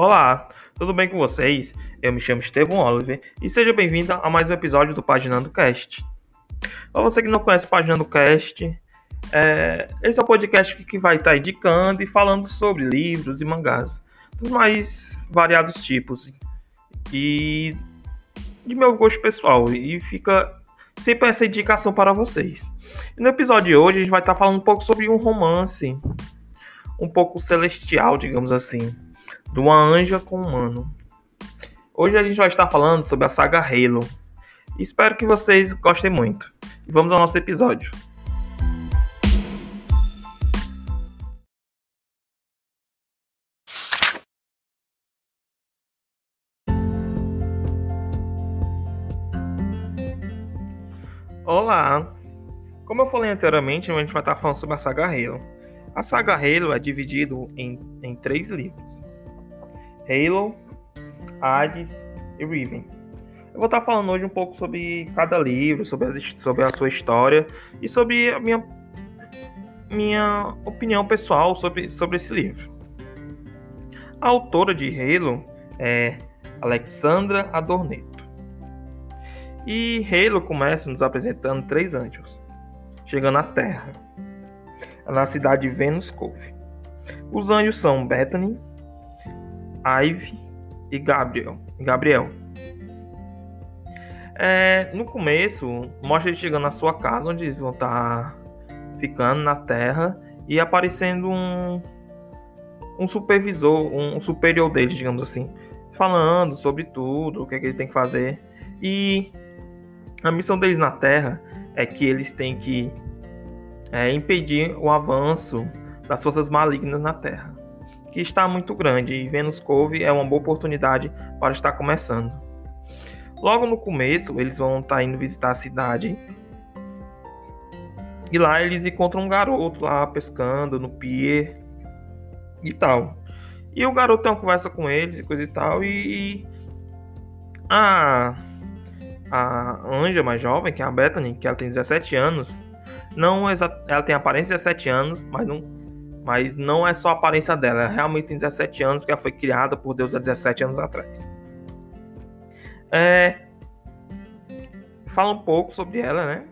Olá, tudo bem com vocês? Eu me chamo Estevão Oliver e seja bem-vindo a mais um episódio do Paginando Cast. Para você que não conhece o Paginando Cast, é... esse é o podcast que vai estar indicando e falando sobre livros e mangás dos mais variados tipos e de meu gosto pessoal e fica sempre essa indicação para vocês. E no episódio de hoje a gente vai estar falando um pouco sobre um romance um pouco celestial, digamos assim, de uma anja com um humano. Hoje a gente vai estar falando sobre a saga Halo. Espero que vocês gostem muito. Vamos ao nosso episódio. Olá! Como eu falei anteriormente, a gente vai estar falando sobre a saga Halo. A saga Halo é dividido em, em três livros: Halo, Hades e Riven. Eu vou estar falando hoje um pouco sobre cada livro, sobre, as, sobre a sua história e sobre a minha, minha opinião pessoal sobre, sobre esse livro. A autora de Halo é Alexandra Adorneto. E Halo começa nos apresentando três anjos, chegando à Terra na cidade de Venus Cove. Os anjos são Bethany, Ive e Gabriel. Gabriel. É, no começo, mostra ele chegando na sua casa, onde eles vão estar ficando na Terra e aparecendo um, um supervisor, um superior deles, digamos assim, falando sobre tudo, o que, é que eles têm que fazer. E a missão deles na Terra é que eles têm que é, impedir o avanço das forças malignas na Terra, que está muito grande e Venus Cove é uma boa oportunidade para estar começando. Logo no começo, eles vão estar indo visitar a cidade e lá eles encontram um garoto lá pescando no pier e tal. E o uma conversa com eles e coisa e tal. E, a, a Anja mais jovem, que é a Bethany, que ela tem 17 anos, não ela tem aparência de 17 anos, mas não, mas não é só a aparência dela. Ela realmente tem 17 anos, porque ela foi criada por Deus há 17 anos atrás. É, fala um pouco sobre ela, né?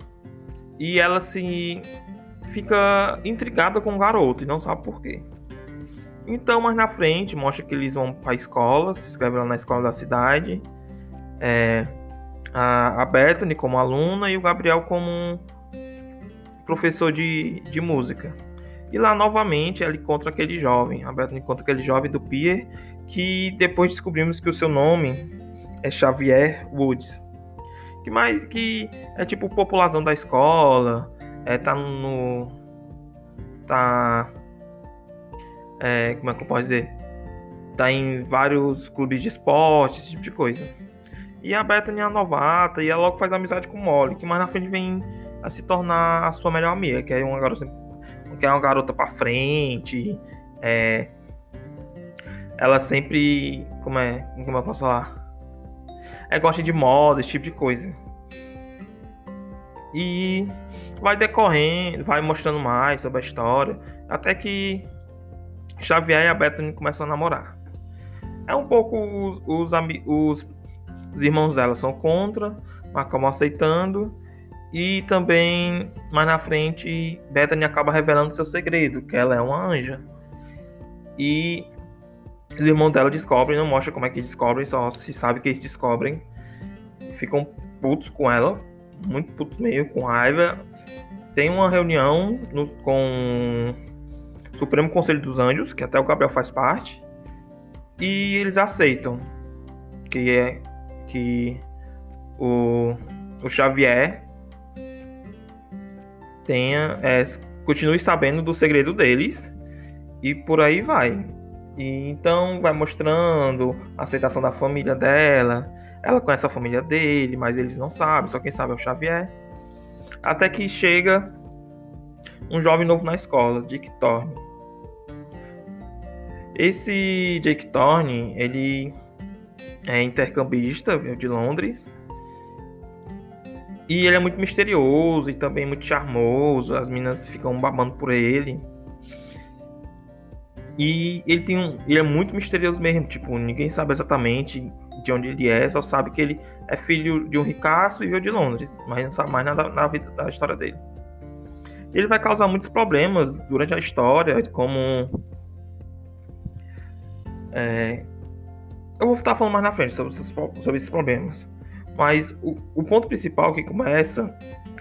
E ela se fica intrigada com o garoto e não sabe por quê. Então, mais na frente, mostra que eles vão para a escola, se inscrevem lá na escola da cidade. É, a, Bethany como aluna e o Gabriel como professor de, de música. E lá novamente ela encontra aquele jovem, a Bethany encontra aquele jovem do Pier, que depois descobrimos que o seu nome é Xavier Woods. Que mais que é tipo população da escola, é, tá no. tá. É, como é que eu posso dizer? Tá em vários clubes de esporte, esse tipo de coisa. E a Bethany é novata e ela logo faz amizade com o Molly, que mais na frente vem a se tornar a sua melhor amiga, que é uma garota, que é uma garota para frente, é, ela sempre, como é, como eu posso falar, é gosta de moda, esse tipo de coisa. E vai decorrendo, vai mostrando mais sobre a história, até que Xavier e a Bethany começam a namorar. É um pouco os, os, os, os irmãos dela são contra, mas acabam aceitando. E também, mais na frente, Bethany acaba revelando seu segredo, que ela é uma anja. E os irmãos dela descobrem, não mostra como é que descobrem, só se sabe que eles descobrem. Ficam putos com ela, muito putos meio, com raiva. Tem uma reunião no, com o Supremo Conselho dos Anjos, que até o Gabriel faz parte. E eles aceitam que é que o, o Xavier tenha é, continue sabendo do segredo deles e por aí vai. E então vai mostrando a aceitação da família dela. Ela conhece a família dele, mas eles não sabem, só quem sabe é o Xavier. Até que chega um jovem novo na escola, Dick Thorne. Esse Jake Thorne, ele é intercambista, veio de Londres. E ele é muito misterioso e também muito charmoso. As meninas ficam babando por ele. E ele tem um. Ele é muito misterioso mesmo. Tipo, ninguém sabe exatamente de onde ele é, só sabe que ele é filho de um ricaço e veio de Londres. Mas não sabe mais nada na vida da história dele. Ele vai causar muitos problemas durante a história, como. É, eu vou estar falando mais na frente sobre esses, sobre esses problemas. Mas o, o ponto principal que começa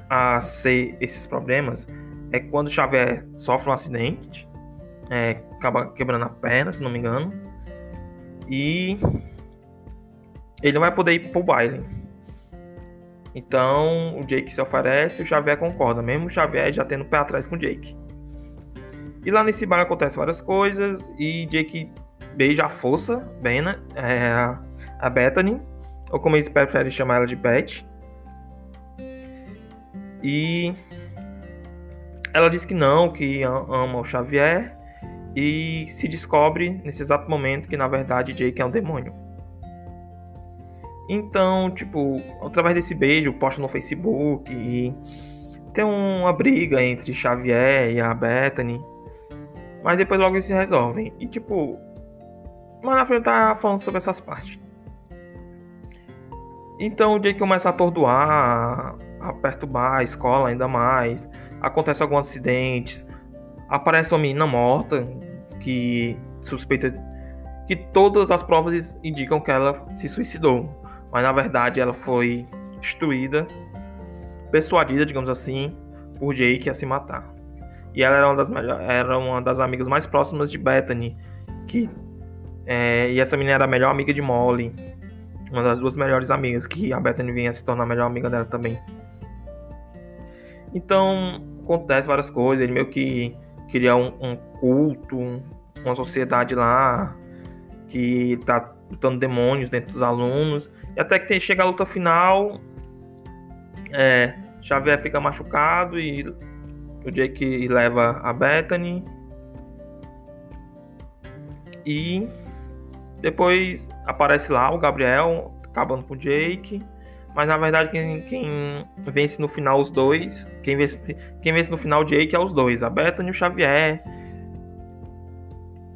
a ser esses problemas é quando Xavier sofre um acidente, é, acaba quebrando a perna, se não me engano, e ele não vai poder ir pro baile. Então o Jake se oferece e o Xavier concorda, mesmo o Xavier já tendo pé atrás com o Jake. E lá nesse baile acontecem várias coisas e Jake beija a força, Bena, é, a Bethany, ou como eles preferem chamar ela de Beth. E ela diz que não, que ama o Xavier e se descobre nesse exato momento que na verdade Jake é um demônio. Então, tipo, através desse beijo, posta no Facebook e tem uma briga entre Xavier e a Bethany. Mas depois logo eles se resolvem. E tipo, mas na frente tá falando sobre essas partes. Então o Jake começa a atordoar, a perturbar a escola ainda mais. Acontece alguns acidentes. Aparece uma menina morta que suspeita que todas as provas indicam que ela se suicidou, mas na verdade ela foi destruída, persuadida, digamos assim, por Jake a se matar. E ela era uma das, era uma das amigas mais próximas de Bethany, que é, e essa menina era a melhor amiga de Molly. Uma das duas melhores amigas, que a Bethany vinha se tornar a melhor amiga dela também. Então, acontece várias coisas. Ele meio que cria um, um culto, uma sociedade lá, que tá lutando demônios dentro dos alunos. E até que chega a luta final, é, Xavier fica machucado e o Jake leva a Bethany. E depois aparece lá o Gabriel acabando com o Jake. Mas na verdade quem, quem, vence no final os dois. Quem vence, quem vence no final o Jake é os dois, a Bethany e o Xavier.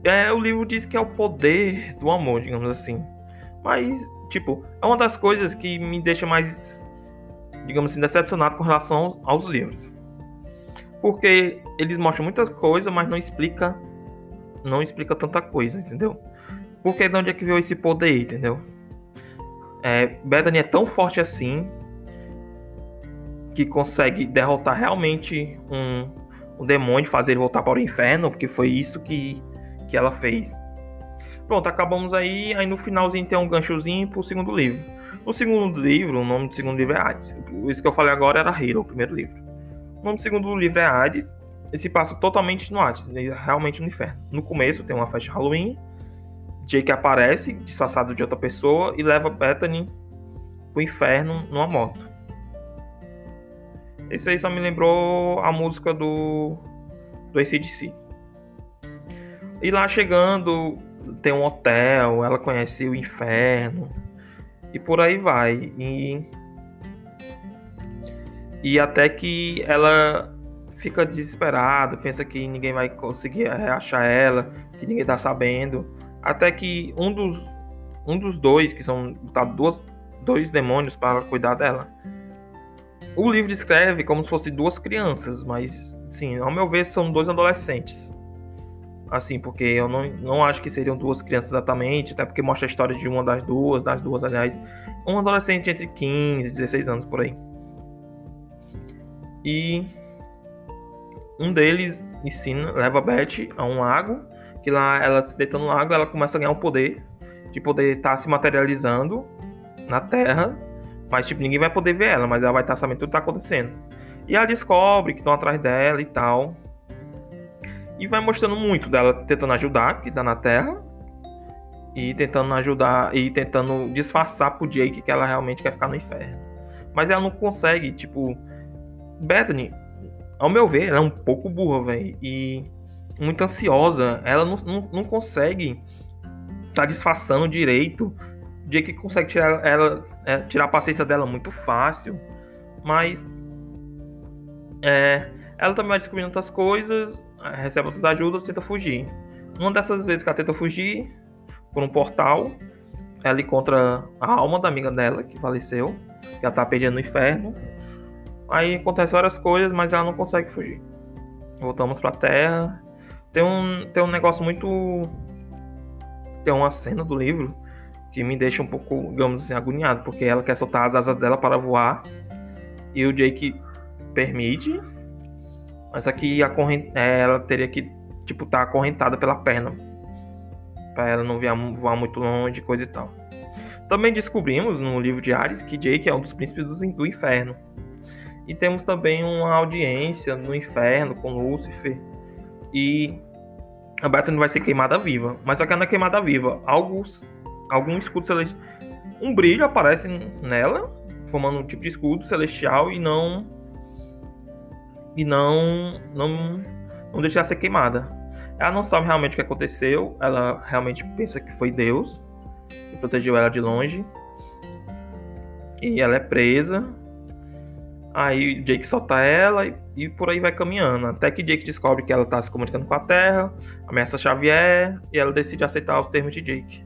É, o livro diz que é o poder do amor, digamos assim. Mas, tipo, é uma das coisas que me deixa mais, digamos assim, decepcionado com relação aos livros. Porque eles mostram muita coisa, mas não explica não explica tanta coisa, entendeu? Porque de onde é que veio esse poder, entendeu? É, Bethany é tão forte assim que consegue derrotar realmente um, um demônio, fazer ele voltar para o inferno, porque foi isso que, que ela fez. Pronto, acabamos aí. Aí no finalzinho tem um ganchozinho pro segundo livro. No segundo livro, o nome do segundo livro é Hades. Isso que eu falei agora era Hero, o primeiro livro. O nome do segundo livro é Hades. E se passa totalmente no Hades, realmente no inferno. No começo tem uma festa Halloween Jake aparece disfarçado de outra pessoa e leva Bethany pro inferno numa moto. Isso aí só me lembrou a música do do ACDC. E lá chegando, tem um hotel, ela conhece o inferno e por aí vai. E, e até que ela fica desesperada, pensa que ninguém vai conseguir achar ela, que ninguém tá sabendo. Até que um dos, um dos dois, que são tá, duas, dois demônios para cuidar dela. O livro descreve como se fossem duas crianças, mas sim, ao meu ver são dois adolescentes. Assim, porque eu não, não acho que seriam duas crianças exatamente, até porque mostra a história de uma das duas, das duas, aliás. Um adolescente entre 15 e 16 anos por aí. E um deles ensina, leva a Beth a um lago que lá ela se deita no lago, ela começa a ganhar um poder de poder estar tá se materializando na Terra, mas tipo ninguém vai poder ver ela, mas ela vai estar tá sabendo tudo que tá acontecendo. E ela descobre que estão atrás dela e tal. E vai mostrando muito dela tentando ajudar, que tá na Terra, e tentando ajudar e tentando disfarçar pro Jake que ela realmente quer ficar no inferno. Mas ela não consegue, tipo, Bethany, ao meu ver, ela é um pouco burra, velho. E muito ansiosa. Ela não, não, não consegue tá disfarçando direito. Jake consegue tirar ela é, tirar a paciência dela muito fácil, mas é, ela também vai descobrindo outras coisas, recebe outras ajudas, tenta fugir. Uma dessas vezes que ela tenta fugir por um portal, ela encontra a alma da amiga dela que faleceu, que ela tá perdendo no inferno. Aí acontece várias coisas, mas ela não consegue fugir. Voltamos pra Terra. Tem um, tem um negócio muito. Tem uma cena do livro que me deixa um pouco, digamos assim, agoniado, porque ela quer soltar as asas dela para voar e o Jake permite, mas aqui a corrente, é, ela teria que tipo estar tá acorrentada pela perna para ela não voar muito longe, coisa e tal. Também descobrimos no livro de Ares que Jake é um dos príncipes do inferno. E temos também uma audiência no inferno com Lúcifer. E a Bethany vai ser queimada viva. Mas só que ela não é queimada viva. Alguns, algum escudo celestial. Um brilho aparece nela, formando um tipo de escudo celestial e não. E não. Não, não deixar ser queimada. Ela não sabe realmente o que aconteceu. Ela realmente pensa que foi Deus que protegeu ela de longe. E ela é presa Aí Jake solta ela e, e, por aí vai caminhando. Até que Jake descobre que ela tá se comunicando com a Terra, ameaça Xavier e ela decide aceitar os termos de Jake.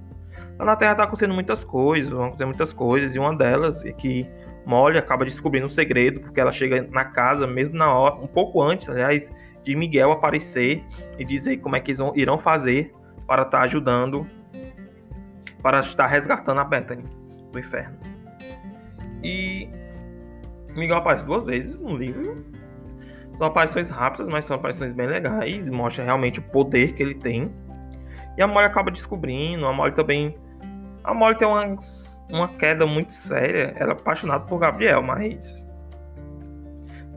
Lá na Terra tá acontecendo muitas coisas, vão acontecer muitas coisas, e uma delas é que Molly acaba descobrindo um segredo, porque ela chega na casa, mesmo na hora, um pouco antes, aliás, de Miguel aparecer e dizer como é que eles vão, irão fazer para estar tá ajudando, para estar resgatando a Bethany do inferno. E Miguel aparece duas vezes no livro. São aparições rápidas, mas são aparições bem legais. Mostra realmente o poder que ele tem. E a Molly acaba descobrindo. A Molly também. A Molly tem uma, uma queda muito séria. Ela é apaixonada por Gabriel, mas.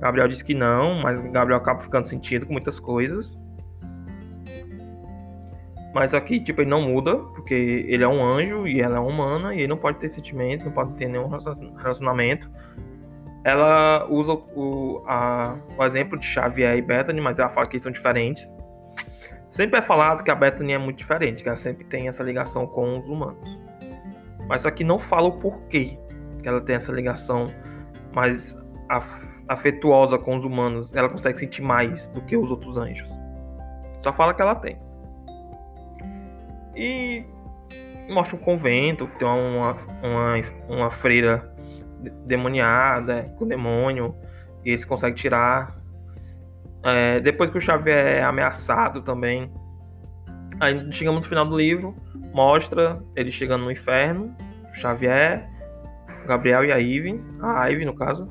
Gabriel diz que não, mas Gabriel acaba ficando sentido com muitas coisas. Mas aqui, tipo, ele não muda, porque ele é um anjo e ela é humana, e ele não pode ter sentimentos, não pode ter nenhum relacionamento ela usa o, a, o exemplo de Xavier e Bethany, mas ela fala que são diferentes. Sempre é falado que a Bethany é muito diferente, que ela sempre tem essa ligação com os humanos. Mas só que não fala o porquê que ela tem essa ligação mais afetuosa com os humanos. Ela consegue sentir mais do que os outros anjos. Só fala que ela tem. E mostra um convento, tem uma, uma, uma freira demoniada, com demônio, e eles conseguem tirar. É, depois que o Xavier é ameaçado também. Aí chegamos no final do livro, mostra ele chegando no inferno, o Xavier, o Gabriel e a Ivy, a Ivy no caso,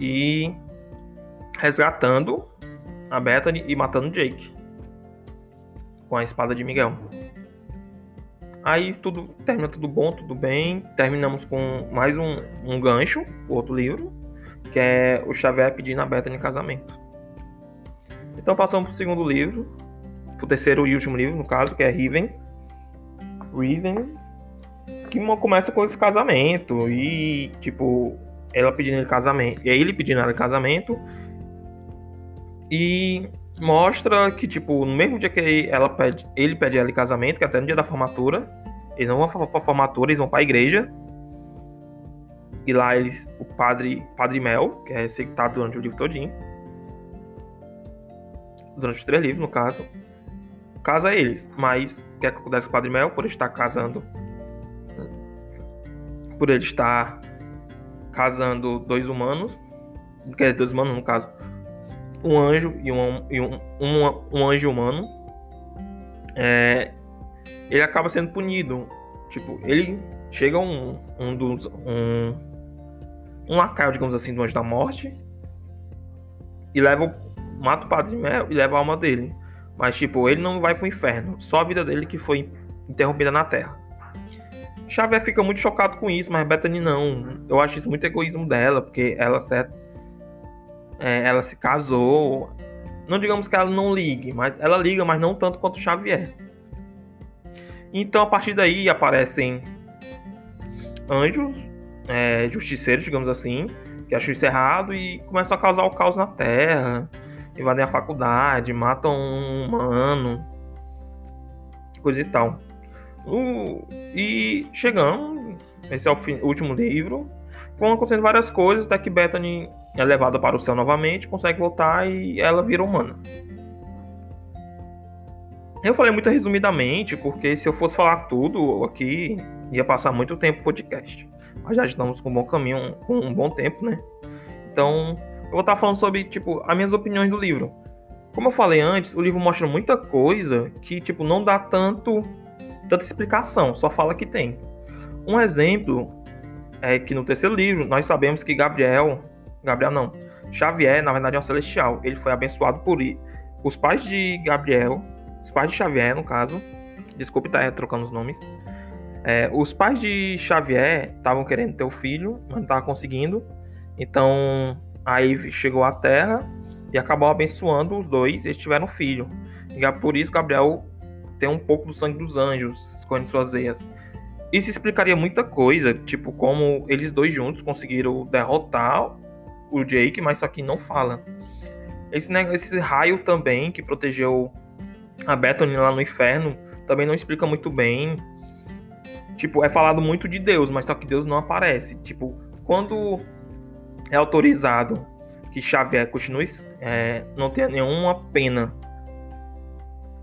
e resgatando a Bethany e matando Jake com a espada de Miguel. Aí tudo termina tudo bom, tudo bem. Terminamos com mais um, um gancho, o outro livro, que é o Xavier pedindo a Bethany em casamento. Então passamos pro segundo livro, pro terceiro e último livro, no caso, que é Riven. Riven, que começa com esse casamento e tipo ela pedindo ele casamento, e ele pedindo ela casamento e mostra que, tipo, no mesmo dia que ela pede, ele pede ela em casamento, que é até no dia da formatura, eles não vão pra formatura, eles vão pra igreja. E lá eles, o padre, padre Mel, que é recitado durante o livro todinho. Durante os três livros, no caso. Casa eles. Mas o que, é que acontece com o padre Mel? Por estar casando. Por ele estar casando dois humanos. Quer dizer, dois humanos, no caso um anjo e um, e um, um, um anjo humano, é, ele acaba sendo punido. Tipo, ele chega um, um dos. Um, um lacaio, digamos assim, do anjo da morte. E leva. Mata o padre Mel e leva a alma dele. Mas, tipo, ele não vai pro inferno. Só a vida dele que foi interrompida na Terra. Xavier fica muito chocado com isso, mas Bethany não. Eu acho isso muito egoísmo dela, porque ela, certo, é, ela se casou. Não digamos que ela não ligue, mas ela liga, mas não tanto quanto Xavier. Então a partir daí aparecem anjos, é, justiceiros, digamos assim, que acham isso errado e começam a causar o caos na Terra, invadem a faculdade, matam um humano, coisa e tal. E chegamos, esse é o, fim, o último livro, vão acontecendo várias coisas, até que Bethany é levada para o céu novamente, consegue voltar e ela vira humana. Eu falei muito resumidamente, porque se eu fosse falar tudo aqui, ia passar muito tempo podcast. Mas já estamos com um bom caminho, com um bom tempo, né? Então, eu vou estar falando sobre, tipo, as minhas opiniões do livro. Como eu falei antes, o livro mostra muita coisa que, tipo, não dá tanto tanta explicação, só fala que tem. Um exemplo é que no terceiro livro nós sabemos que Gabriel, Gabriel não, Xavier, na verdade é um celestial. Ele foi abençoado por os pais de Gabriel, os pais de Xavier, no caso. Desculpe estar trocando os nomes. É, os pais de Xavier estavam querendo ter o filho, mas não estavam conseguindo. Então aí chegou à Terra e acabou abençoando os dois. Eles tiveram um filho. E por isso Gabriel tem um pouco do sangue dos anjos escorrendo suas veias. Isso explicaria muita coisa, tipo como eles dois juntos conseguiram derrotar o Jake, mas só que não fala. Esse, esse raio também que protegeu a Bethany lá no inferno também não explica muito bem. Tipo, é falado muito de Deus, mas só que Deus não aparece. Tipo, quando é autorizado que Xavier continue, é, não tenha nenhuma pena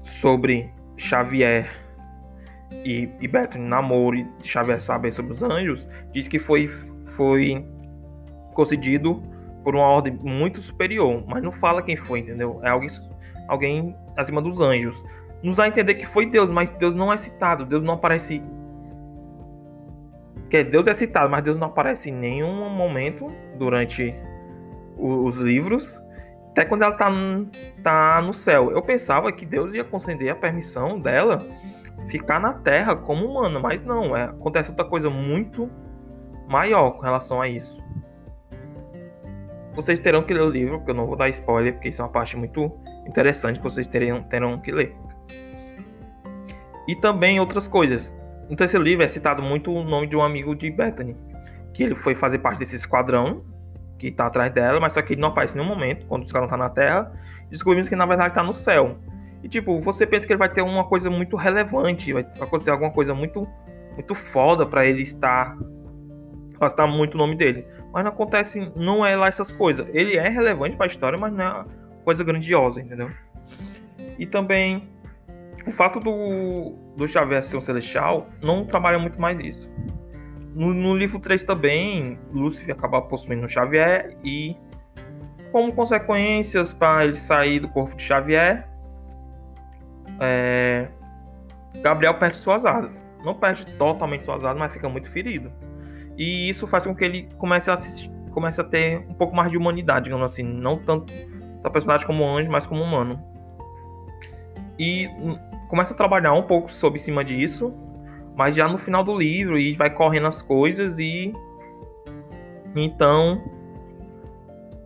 sobre Xavier e, e Bethany namoro e Xavier saber sobre os anjos, diz que foi, foi concedido por uma ordem muito superior, mas não fala quem foi, entendeu? É alguém, alguém acima dos anjos. Nos dá a entender que foi Deus, mas Deus não é citado, Deus não aparece. Que Deus é citado, mas Deus não aparece em nenhum momento durante os livros, até quando ela tá, tá no céu. Eu pensava que Deus ia conceder a permissão dela ficar na Terra como humana, mas não, é, acontece outra coisa muito maior com relação a isso. Vocês terão que ler o livro, porque eu não vou dar spoiler, porque isso é uma parte muito interessante que vocês terão, terão que ler. E também outras coisas. No terceiro livro é citado muito o nome de um amigo de Bethany, que ele foi fazer parte desse esquadrão que tá atrás dela, mas só que ele não aparece em nenhum momento, quando os caras não tá na Terra. Descobrimos que na verdade tá no céu. E tipo, você pensa que ele vai ter uma coisa muito relevante, vai acontecer alguma coisa muito muito foda para ele estar pra estar muito o nome dele. Mas não acontece, não é lá essas coisas. Ele é relevante para a história, mas não é coisa grandiosa, entendeu? E também o fato do, do Xavier ser um celestial não trabalha muito mais isso. No, no livro 3 também, Lúcifer acaba possuindo o Xavier e, como consequências para ele sair do corpo de Xavier, é, Gabriel perde suas asas. Não perde totalmente suas asas, mas fica muito ferido. E isso faz com que ele comece a, assistir, comece a ter um pouco mais de humanidade, digamos assim. Não tanto da personagem como anjo, mas como humano. E hum, começa a trabalhar um pouco sobre cima disso, mas já no final do livro e vai correndo as coisas e então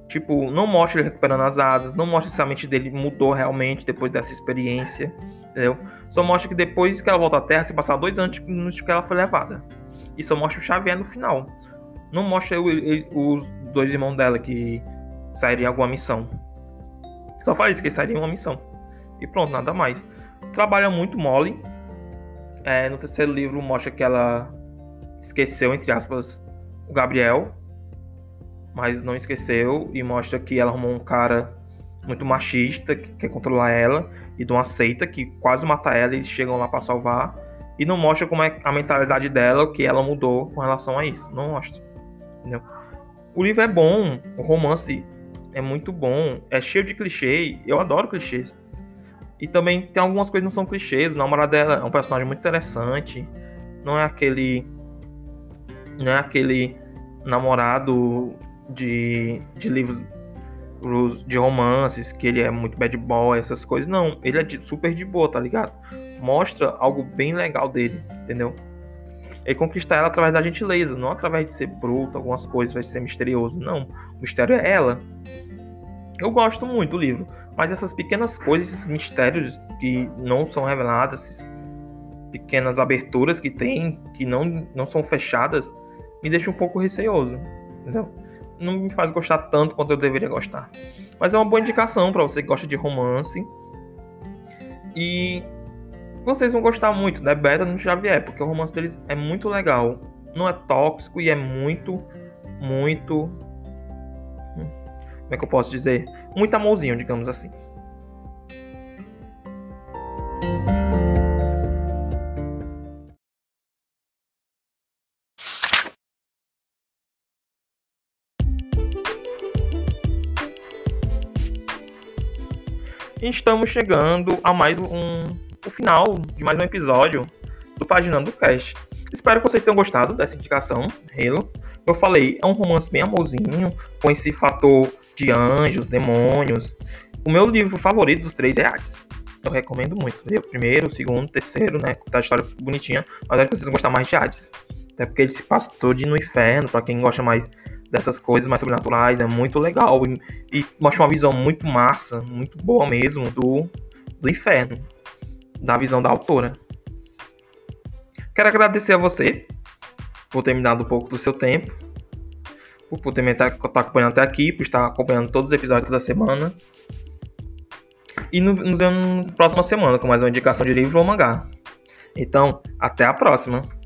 tipo não mostra ele recuperando as asas, não mostra se a mente dele mudou realmente depois dessa experiência, entendeu? Só mostra que depois que ela volta à Terra se passar dois anos que ela foi levada e só mostra o Xavier no final. Não mostra os dois irmãos dela que sairiam alguma missão. Só faz isso, que sairiam uma missão. E pronto, nada mais. Trabalha muito mole, é, no terceiro livro mostra que ela esqueceu, entre aspas, o Gabriel, mas não esqueceu, e mostra que ela arrumou um cara muito machista que quer controlar ela e não aceita, que quase mata ela e eles chegam lá para salvar. E não mostra como é a mentalidade dela, o que ela mudou com relação a isso. Não mostra. Entendeu? O livro é bom, o romance é muito bom, é cheio de clichê. Eu adoro clichês. E também tem algumas coisas que não são clichês. O namorado dela é um personagem muito interessante. Não é aquele. Não é aquele namorado de, de livros de romances, que ele é muito bad boy, essas coisas. Não, ele é de, super de boa, tá ligado? Mostra algo bem legal dele, entendeu? Ele conquista ela através da gentileza, não através de ser bruto, algumas coisas, vai ser misterioso. Não, o mistério é ela. Eu gosto muito do livro, mas essas pequenas coisas, esses mistérios que não são reveladas, pequenas aberturas que tem, que não, não são fechadas, me deixam um pouco receoso, entendeu? Não me faz gostar tanto quanto eu deveria gostar. Mas é uma boa indicação para você que gosta de romance. E vocês vão gostar muito da Beta no Xavier, porque o romance deles é muito legal. Não é tóxico e é muito, muito. Hum, como é que eu posso dizer? Muito amorzinho, digamos assim. Estamos chegando a mais um o final de mais um episódio do Paginando Cast. Espero que vocês tenham gostado dessa indicação, Halo. Eu falei, é um romance bem amorzinho, com esse fator de anjos, demônios. O meu livro favorito dos três é Hades. Eu recomendo muito. O primeiro, o segundo, o terceiro, né? Tá a história bonitinha. Mas acho que vocês vão gostar mais de Hades. Até porque ele se passa todo no inferno, para quem gosta mais dessas coisas mais sobrenaturais, é muito legal. E, e, mostra uma visão muito massa, muito boa mesmo do, do inferno. Da visão da autora. Quero agradecer a você por ter me dado um pouco do seu tempo, por ter me estar tá, acompanhando até aqui, por estar acompanhando todos os episódios da semana. E nos vemos na próxima semana com mais uma indicação de livro ou mangá. Então, até a próxima!